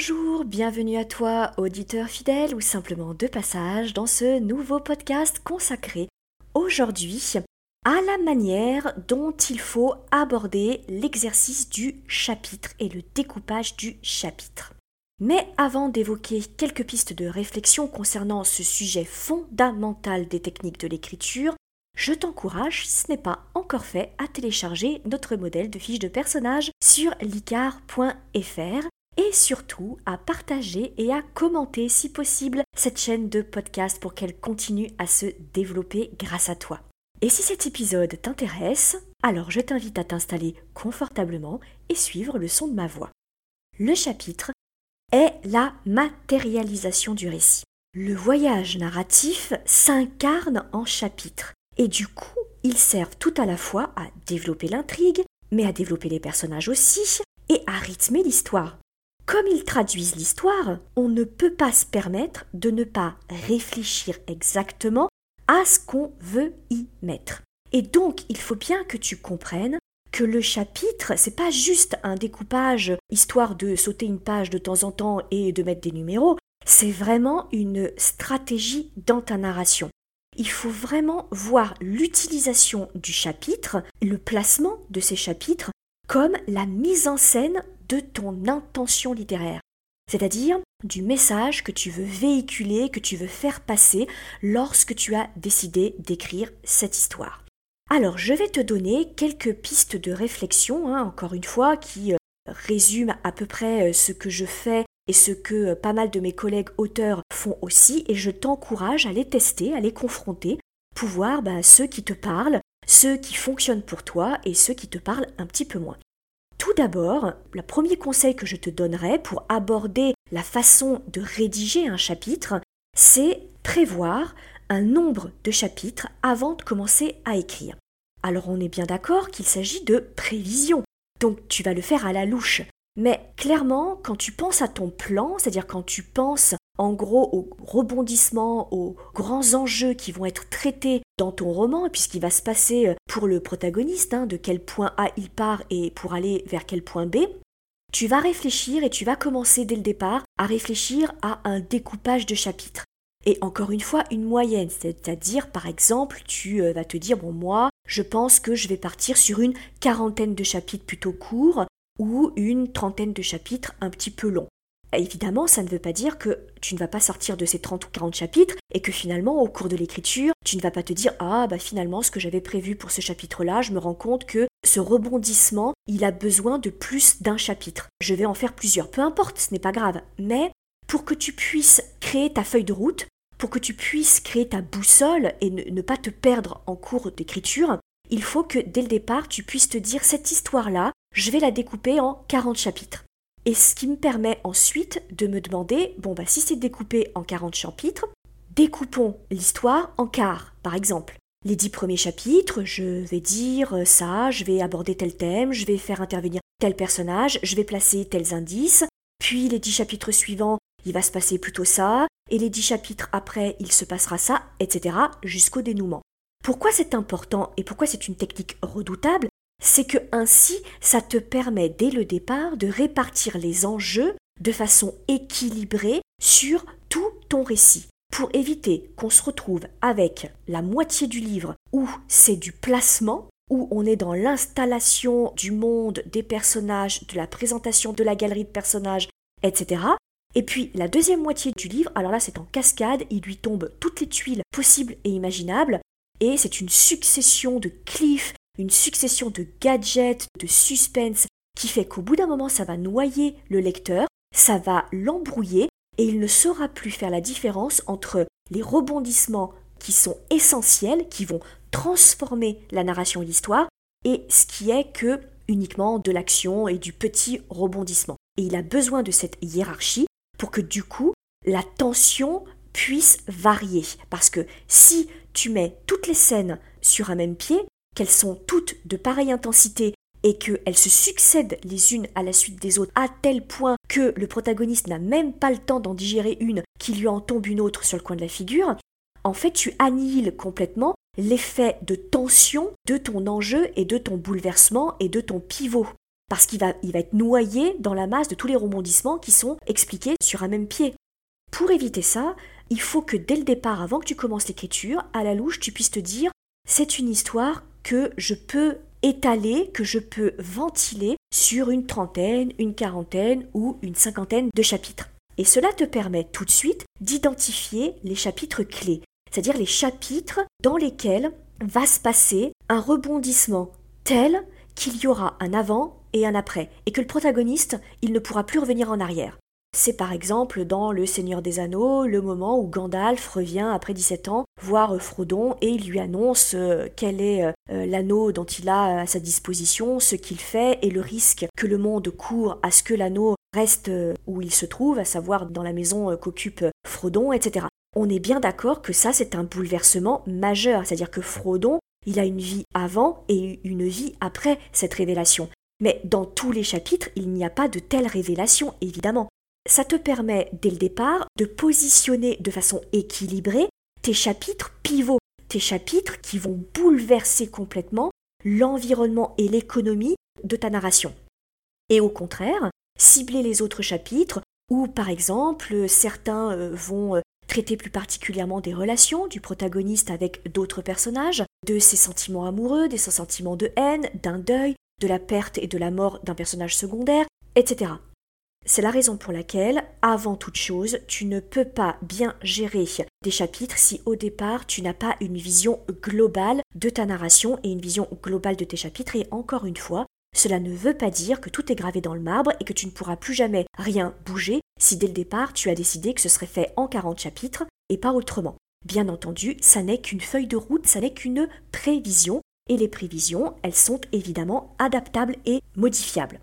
Bonjour, bienvenue à toi, auditeur fidèle ou simplement de passage dans ce nouveau podcast consacré aujourd'hui à la manière dont il faut aborder l'exercice du chapitre et le découpage du chapitre. Mais avant d'évoquer quelques pistes de réflexion concernant ce sujet fondamental des techniques de l'écriture, je t'encourage, si ce n'est pas encore fait, à télécharger notre modèle de fiche de personnage sur licar.fr et surtout à partager et à commenter si possible cette chaîne de podcast pour qu'elle continue à se développer grâce à toi. Et si cet épisode t'intéresse, alors je t'invite à t'installer confortablement et suivre le son de ma voix. Le chapitre est la matérialisation du récit. Le voyage narratif s'incarne en chapitres et du coup, ils servent tout à la fois à développer l'intrigue, mais à développer les personnages aussi et à rythmer l'histoire. Comme ils traduisent l'histoire, on ne peut pas se permettre de ne pas réfléchir exactement à ce qu'on veut y mettre. Et donc, il faut bien que tu comprennes que le chapitre, c'est pas juste un découpage histoire de sauter une page de temps en temps et de mettre des numéros, c'est vraiment une stratégie dans ta narration. Il faut vraiment voir l'utilisation du chapitre, le placement de ces chapitres, comme la mise en scène de ton intention littéraire, c'est-à-dire du message que tu veux véhiculer, que tu veux faire passer lorsque tu as décidé d'écrire cette histoire. Alors, je vais te donner quelques pistes de réflexion, hein, encore une fois, qui euh, résument à peu près euh, ce que je fais et ce que euh, pas mal de mes collègues auteurs font aussi, et je t'encourage à les tester, à les confronter, pour voir bah, ceux qui te parlent, ceux qui fonctionnent pour toi et ceux qui te parlent un petit peu moins. Tout d'abord, le premier conseil que je te donnerai pour aborder la façon de rédiger un chapitre, c'est prévoir un nombre de chapitres avant de commencer à écrire. Alors on est bien d'accord qu'il s'agit de prévision, donc tu vas le faire à la louche. Mais clairement, quand tu penses à ton plan, c'est-à-dire quand tu penses en gros aux rebondissements, aux grands enjeux qui vont être traités dans ton roman, puisqu'il va se passer euh, pour le protagoniste, hein, de quel point A il part et pour aller vers quel point B, tu vas réfléchir et tu vas commencer dès le départ à réfléchir à un découpage de chapitres. Et encore une fois, une moyenne, c'est-à-dire par exemple, tu euh, vas te dire, bon moi, je pense que je vais partir sur une quarantaine de chapitres plutôt courts ou une trentaine de chapitres un petit peu longs. Évidemment, ça ne veut pas dire que tu ne vas pas sortir de ces 30 ou 40 chapitres et que finalement, au cours de l'écriture, tu ne vas pas te dire Ah, bah finalement, ce que j'avais prévu pour ce chapitre-là, je me rends compte que ce rebondissement, il a besoin de plus d'un chapitre. Je vais en faire plusieurs. Peu importe, ce n'est pas grave. Mais pour que tu puisses créer ta feuille de route, pour que tu puisses créer ta boussole et ne, pas te perdre en cours d'écriture, il faut que dès le départ, tu puisses te dire cette histoire-là, je vais la découper en 40 chapitres. Et ce qui me permet ensuite de me demander, bon bah si c'est découpé en 40 chapitres, découpons l'histoire en quarts, par exemple. Les dix premiers chapitres, je vais dire ça, je vais aborder tel thème, je vais faire intervenir tel personnage, je vais placer tels indices, puis les dix chapitres suivants, il va se passer plutôt ça, et les dix chapitres après, il se passera ça, etc., jusqu'au dénouement. Pourquoi c'est important et pourquoi c'est une technique redoutable? C'est que ainsi ça te permet dès le départ de répartir les enjeux de façon équilibrée sur tout ton récit pour éviter qu'on se retrouve avec la moitié du livre où c'est du placement, où on est dans l'installation du monde, des personnages, de la présentation de la galerie de personnages, etc. Et puis la deuxième moitié du livre, alors là c'est en cascade, il lui tombe toutes les tuiles possibles et imaginables, et c'est une succession de cliffs, une succession de gadgets, de suspense, qui fait qu'au bout d'un moment, ça va noyer le lecteur, ça va l'embrouiller, et il ne saura plus faire la différence entre les rebondissements qui sont essentiels, qui vont transformer la narration et l'histoire, et ce qui est que uniquement de l'action et du petit rebondissement. Et il a besoin de cette hiérarchie pour que du coup, la tension puisse varier. Parce que si tu mets toutes les scènes sur un même pied, qu'elles sont toutes de pareille intensité et qu'elles se succèdent les unes à la suite des autres à tel point que le protagoniste n'a même pas le temps d'en digérer une, qui lui en tombe une autre sur le coin de la figure, en fait tu annihiles complètement l'effet de tension de ton enjeu et de ton bouleversement et de ton pivot. Parce qu'il va, il va être noyé dans la masse de tous les rebondissements qui sont expliqués sur un même pied. Pour éviter ça, il faut que dès le départ, avant que tu commences l'écriture, à la louche, tu puisses te dire c'est une histoire que je peux étaler, que je peux ventiler sur une trentaine, une quarantaine ou une cinquantaine de chapitres. Et cela te permet tout de suite d'identifier les chapitres clés, c'est-à-dire les chapitres dans lesquels va se passer un rebondissement tel qu'il y aura un avant et un après, et que le protagoniste, il ne pourra plus revenir en arrière. C'est par exemple dans Le Seigneur des Anneaux, le moment où Gandalf revient après 17 ans voir Frodon et lui annonce euh, quel est euh, euh, l'anneau dont il a à sa disposition, ce qu'il fait et le risque que le monde court à ce que l'anneau reste où il se trouve, à savoir dans la maison qu'occupe Frodon, etc. On est bien d'accord que ça c'est un bouleversement majeur, c'est-à-dire que Frodon, il a une vie avant et une vie après cette révélation. Mais dans tous les chapitres, il n'y a pas de telle révélation, évidemment ça te permet dès le départ de positionner de façon équilibrée tes chapitres pivots, tes chapitres qui vont bouleverser complètement l'environnement et l'économie de ta narration. Et au contraire, cibler les autres chapitres où par exemple certains euh, vont euh, traiter plus particulièrement des relations du protagoniste avec d'autres personnages, de ses sentiments amoureux, de ses sentiments de haine, d'un deuil, de la perte et de la mort d'un personnage secondaire, etc. C'est la raison pour laquelle, avant toute chose, tu ne peux pas bien gérer des chapitres si au départ tu n'as pas une vision globale de ta narration et une vision globale de tes chapitres. Et encore une fois, cela ne veut pas dire que tout est gravé dans le marbre et que tu ne pourras plus jamais rien bouger si dès le départ tu as décidé que ce serait fait en 40 chapitres et pas autrement. Bien entendu, ça n'est qu'une feuille de route, ça n'est qu'une prévision, et les prévisions, elles sont évidemment adaptables et modifiables.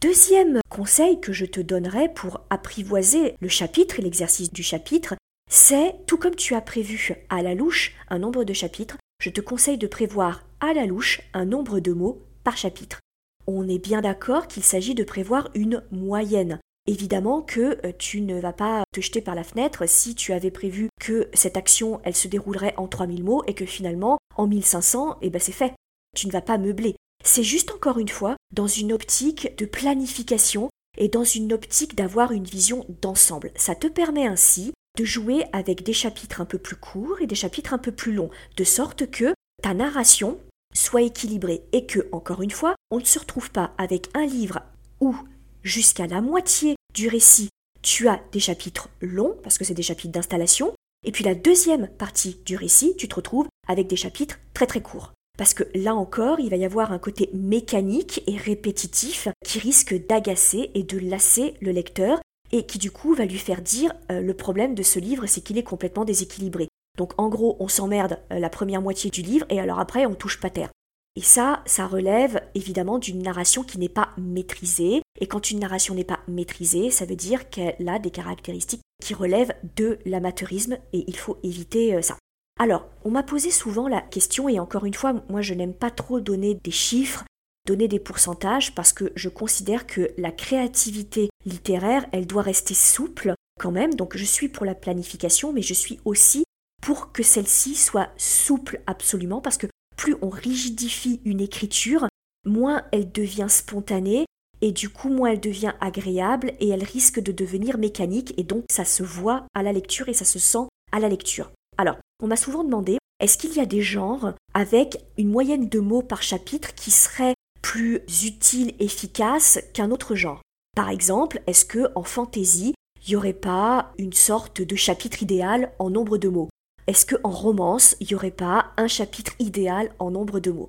Deuxième conseil que je te donnerai pour apprivoiser le chapitre et l'exercice du chapitre, c'est, tout comme tu as prévu à la louche un nombre de chapitres, je te conseille de prévoir à la louche un nombre de mots par chapitre. On est bien d'accord qu'il s'agit de prévoir une moyenne. Évidemment que euh, tu ne vas pas te jeter par la fenêtre si tu avais prévu que cette action, elle se déroulerait en 3000 mots et que finalement, en 1500, eh ben c'est fait. Tu ne vas pas meubler. C'est juste encore une fois dans une optique de planification et dans une optique d'avoir une vision d'ensemble. Ça te permet ainsi de jouer avec des chapitres un peu plus courts et des chapitres un peu plus longs, de sorte que ta narration soit équilibrée et que, encore une fois, on ne se retrouve pas avec un livre où, jusqu'à la moitié du récit, tu as des chapitres longs, parce que c'est des chapitres d'installation, et puis la deuxième partie du récit, tu te retrouves avec des chapitres très très courts parce que là encore, il va y avoir un côté mécanique et répétitif qui risque d'agacer et de lasser le lecteur et qui du coup va lui faire dire euh, le problème de ce livre, c'est qu'il est complètement déséquilibré. Donc en gros, on s'emmerde euh, la première moitié du livre et alors après, on touche pas terre. Et ça, ça relève évidemment d'une narration qui n'est pas maîtrisée. Et quand une narration n'est pas maîtrisée, ça veut dire qu'elle a des caractéristiques qui relèvent de l'amateurisme et il faut éviter euh, ça. Alors, on m'a posé souvent la question, et encore une fois, moi je n'aime pas trop donner des chiffres, donner des pourcentages, parce que je considère que la créativité littéraire, elle doit rester souple quand même, donc je suis pour la planification, mais je suis aussi pour que celle-ci soit souple absolument, parce que plus on rigidifie une écriture, moins elle devient spontanée, et du coup moins elle devient agréable, et elle risque de devenir mécanique, et donc ça se voit à la lecture et ça se sent à la lecture. Alors, on m'a souvent demandé, est-ce qu'il y a des genres avec une moyenne de mots par chapitre qui serait plus utile, efficace qu'un autre genre? Par exemple, est-ce que en fantasy, il n'y aurait pas une sorte de chapitre idéal en nombre de mots? Est-ce que en romance, il n'y aurait pas un chapitre idéal en nombre de mots?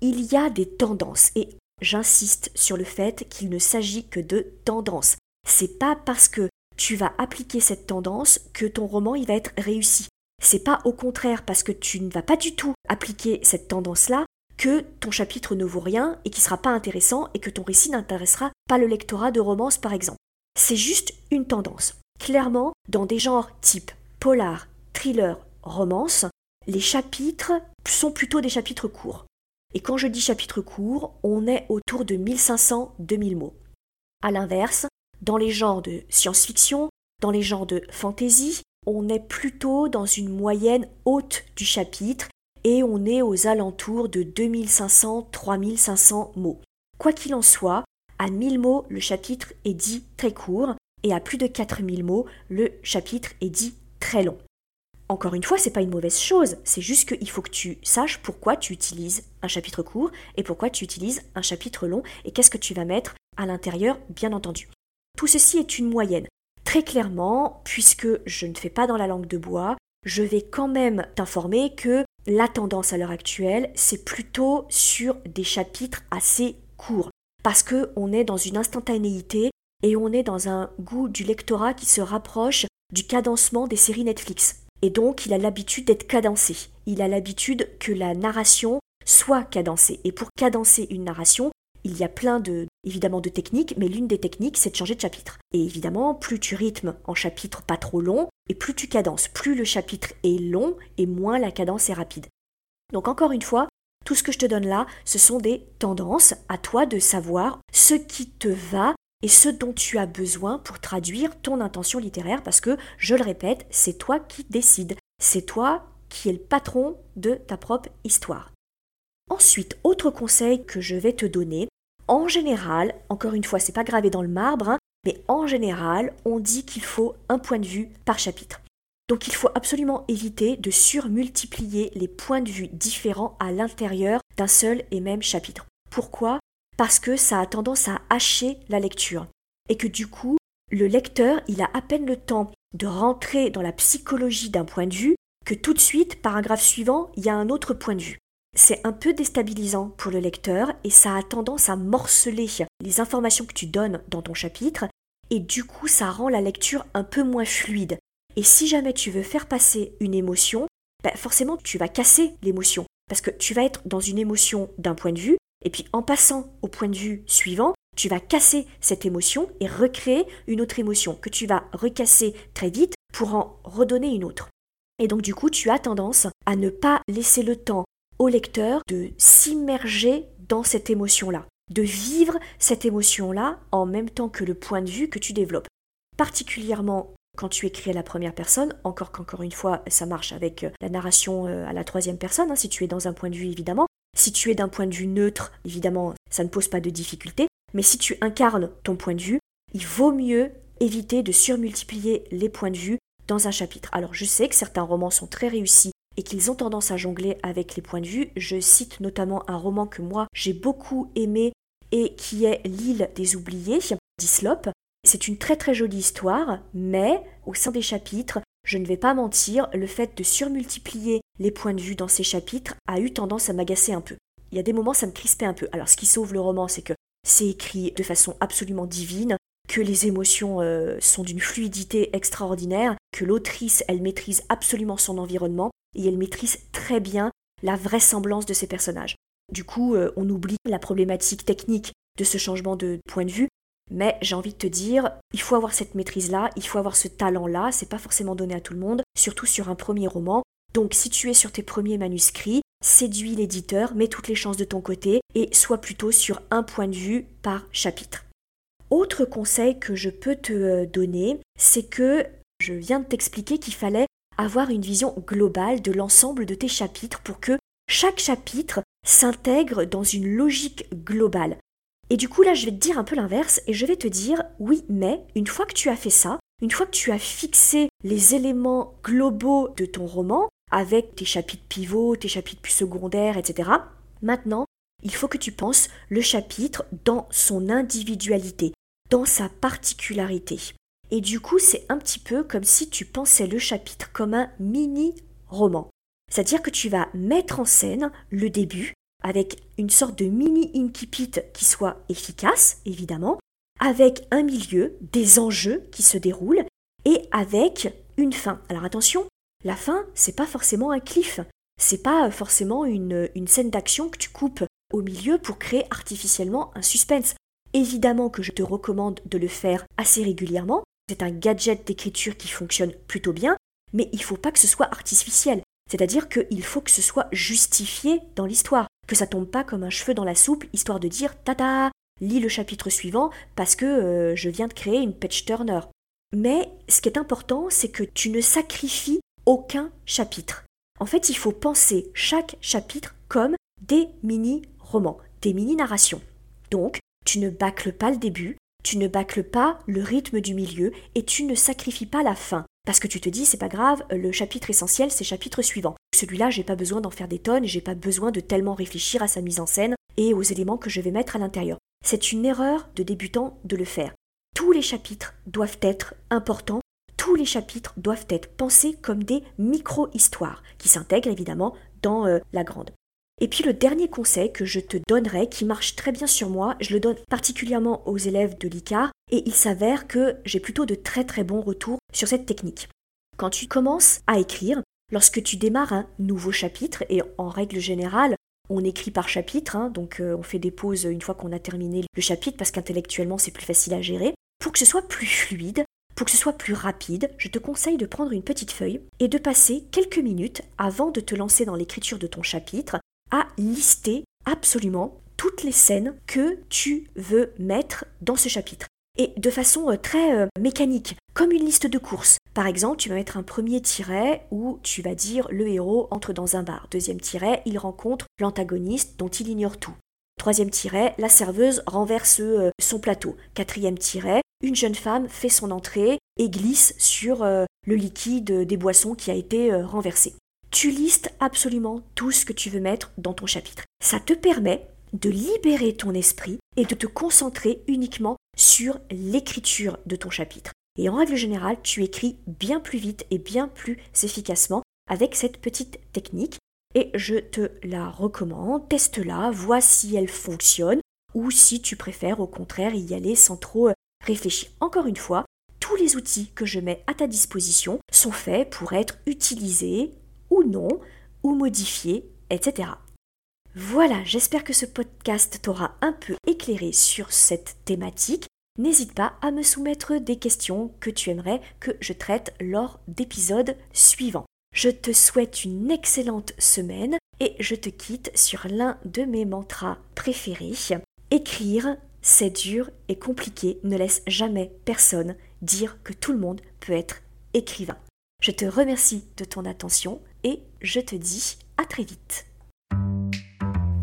Il y a des tendances et j'insiste sur le fait qu'il ne s'agit que de tendances. C'est pas parce que tu vas appliquer cette tendance que ton roman il va être réussi. C'est pas au contraire parce que tu ne vas pas du tout appliquer cette tendance-là que ton chapitre ne vaut rien et qui sera pas intéressant et que ton récit n'intéressera pas le lectorat de romance par exemple. C'est juste une tendance. Clairement, dans des genres type polar, thriller, romance, les chapitres sont plutôt des chapitres courts. Et quand je dis chapitres courts, on est autour de 1500-2000 mots. A l'inverse, dans les genres de science-fiction, dans les genres de fantasy, on est plutôt dans une moyenne haute du chapitre et on est aux alentours de 2500-3500 mots. Quoi qu'il en soit, à 1000 mots, le chapitre est dit très court et à plus de 4000 mots, le chapitre est dit très long. Encore une fois, c'est pas une mauvaise chose, c'est juste qu'il faut que tu saches pourquoi tu utilises un chapitre court et pourquoi tu utilises un chapitre long et qu'est-ce que tu vas mettre à l'intérieur, bien entendu. Tout ceci est une moyenne. Très clairement, puisque je ne fais pas dans la langue de bois, je vais quand même t'informer que la tendance à l'heure actuelle, c'est plutôt sur des chapitres assez courts. Parce qu'on est dans une instantanéité et on est dans un goût du lectorat qui se rapproche du cadencement des séries Netflix. Et donc, il a l'habitude d'être cadencé. Il a l'habitude que la narration soit cadencée. Et pour cadencer une narration, il y a plein de, évidemment, de techniques, mais l'une des techniques, c'est de changer de chapitre. Et évidemment, plus tu rythmes en chapitre pas trop long, et plus tu cadences. Plus le chapitre est long, et moins la cadence est rapide. Donc encore une fois, tout ce que je te donne là, ce sont des tendances à toi de savoir ce qui te va et ce dont tu as besoin pour traduire ton intention littéraire parce que, je le répète, c'est toi qui décides. C'est toi qui es le patron de ta propre histoire. Ensuite, autre conseil que je vais te donner, en général, encore une fois, c'est pas gravé dans le marbre, hein, mais en général, on dit qu'il faut un point de vue par chapitre. Donc il faut absolument éviter de surmultiplier les points de vue différents à l'intérieur d'un seul et même chapitre. Pourquoi? Parce que ça a tendance à hacher la lecture. Et que du coup, le lecteur, il a à peine le temps de rentrer dans la psychologie d'un point de vue que tout de suite, paragraphe suivant, il y a un autre point de vue c'est un peu déstabilisant pour le lecteur et ça a tendance à morceler les informations que tu donnes dans ton chapitre et du coup ça rend la lecture un peu moins fluide. Et si jamais tu veux faire passer une émotion, ben, forcément tu vas casser l'émotion parce que tu vas être dans une émotion d'un point de vue et puis en passant au point de vue suivant, tu vas casser cette émotion et recréer une autre émotion que tu vas recasser très vite pour en redonner une autre. Et donc du coup, tu as tendance à ne pas laisser le temps au lecteur de s'immerger dans cette émotion-là, de vivre cette émotion-là en même temps que le point de vue que tu développes. Particulièrement quand tu écris à la première personne, encore qu'encore une fois, ça marche avec euh, la narration euh, à la troisième personne, hein, si tu es dans un point de vue évidemment. Si tu es d'un point de vue neutre, évidemment, ça ne pose pas de difficulté. Mais si tu incarnes ton point de vue, il vaut mieux éviter de surmultiplier les points de vue dans un chapitre. Alors je sais que certains romans sont très réussis et qu'ils ont tendance à jongler avec les points de vue. Je cite notamment un roman que moi j'ai beaucoup aimé et qui est L'île des oubliés d'Islop. C'est une très très jolie histoire, mais au sein des chapitres, je ne vais pas mentir, le fait de surmultiplier les points de vue dans ces chapitres a eu tendance à m'agacer un peu. Il y a des moments, ça me crispait un peu. Alors, ce qui sauve le roman, c'est que c'est écrit de façon absolument divine, que les émotions euh, sont d'une fluidité extraordinaire, que l'autrice, elle maîtrise absolument son environnement, et elle maîtrise très bien la vraisemblance de ses personnages. Du coup, euh, on oublie la problématique technique de ce changement de point de vue, mais j'ai envie de te dire, il faut avoir cette maîtrise-là, il faut avoir ce talent-là, c'est pas forcément donné à tout le monde, surtout sur un premier roman. Donc si tu es sur tes premiers manuscrits, séduis l'éditeur, mets toutes les chances de ton côté et sois plutôt sur un point de vue par chapitre. Autre conseil que je peux te euh, donner, c'est que je viens de t'expliquer qu'il fallait avoir une vision globale de l'ensemble de tes chapitres pour que chaque chapitre s'intègre dans une logique globale. Et du coup là je vais te dire un peu l'inverse et je vais te dire oui mais une fois que tu as fait ça, une fois que tu as fixé les éléments globaux de ton roman, avec tes chapitres pivots, tes chapitres plus secondaires, etc., maintenant, il faut que tu penses le chapitre dans son individualité, dans sa particularité. Et du coup, c'est un petit peu comme si tu pensais le chapitre comme un mini-roman. C'est-à-dire que tu vas mettre en scène le début avec une sorte de mini incipit qui soit efficace, évidemment, avec un milieu, des enjeux qui se déroulent et avec une fin. Alors attention, la fin, c'est pas forcément un cliff, c'est pas forcément une scène d'action que tu coupes au milieu pour créer artificiellement un suspense. Évidemment que je te recommande de le faire assez régulièrement, c'est un gadget d'écriture qui fonctionne plutôt bien, mais il faut pas que ce soit artificiel. C'est-à-dire qu'il faut que ce soit justifié dans l'histoire, que ça tombe pas comme un cheveu dans la soupe, histoire de dire tata, lis le chapitre suivant parce que euh, je viens de créer une page turner. Mais ce qui est important, c'est que tu ne sacrifies aucun chapitre. En fait, il faut penser chaque chapitre comme des mini-romans, des mini-narrations. Donc, tu ne bâcles pas le début, tu ne bâcles pas le rythme du milieu et tu ne sacrifies pas la fin. Parce que tu te dis, c'est pas grave, le chapitre essentiel, c'est chapitre suivant. Celui-là, j'ai pas besoin d'en faire des tonnes, j'ai pas besoin de tellement réfléchir à sa mise en scène et aux éléments que je vais mettre à l'intérieur. C'est une erreur de débutant de le faire. Tous les chapitres doivent être importants, tous les chapitres doivent être pensés comme des micro-histoires, qui s'intègrent évidemment dans euh, la grande. Et puis le dernier conseil que je te donnerai, qui marche très bien sur moi, je le donne particulièrement aux élèves de l'ICAR, et il s'avère que j'ai plutôt de très très bons retours sur cette technique. Quand tu commences à écrire, lorsque tu démarres un nouveau chapitre, et en règle générale, on écrit par chapitre, hein, donc euh, on fait des pauses une fois qu'on a terminé le chapitre parce qu'intellectuellement c'est plus facile à gérer. Pour que ce soit plus fluide, pour que ce soit plus rapide, je te conseille de prendre une petite feuille et de passer quelques minutes avant de te lancer dans l'écriture de ton chapitre à lister absolument toutes les scènes que tu veux mettre dans ce chapitre. Et de façon euh, très euh, mécanique, comme une liste de courses. Par exemple, tu vas mettre un premier tiret où tu vas dire le héros entre dans un bar. Deuxième tiret, il rencontre l'antagoniste dont il ignore tout. Troisième tiret, la serveuse renverse euh, son plateau. Quatrième tiret, une jeune femme fait son entrée et glisse sur le liquide des boissons qui a été renversé tu listes absolument tout ce que tu veux mettre dans ton chapitre. Ça te permet de libérer ton esprit et de te concentrer uniquement sur l'écriture de ton chapitre. Et en règle générale, tu écris bien plus vite et bien plus efficacement avec cette petite technique. Et je te la recommande, teste-la, vois si elle fonctionne ou si tu préfères au contraire y aller sans trop réfléchir. Encore une fois, tous les outils que je mets à ta disposition sont faits pour être utilisés ou non, ou modifier, etc. Voilà, j'espère que ce podcast t'aura un peu éclairé sur cette thématique. N'hésite pas à me soumettre des questions que tu aimerais que je traite lors d'épisodes suivants. Je te souhaite une excellente semaine et je te quitte sur l'un de mes mantras préférés. Écrire, c'est dur et compliqué, ne laisse jamais personne dire que tout le monde peut être écrivain. Je te remercie de ton attention et je te dis à très vite.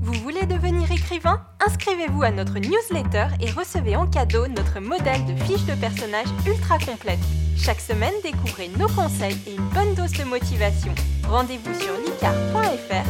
Vous voulez devenir écrivain? Inscrivez-vous à notre newsletter et recevez en cadeau notre modèle de fiche de personnage ultra complète. Chaque semaine, découvrez nos conseils et une bonne dose de motivation. Rendez-vous sur licar.fr,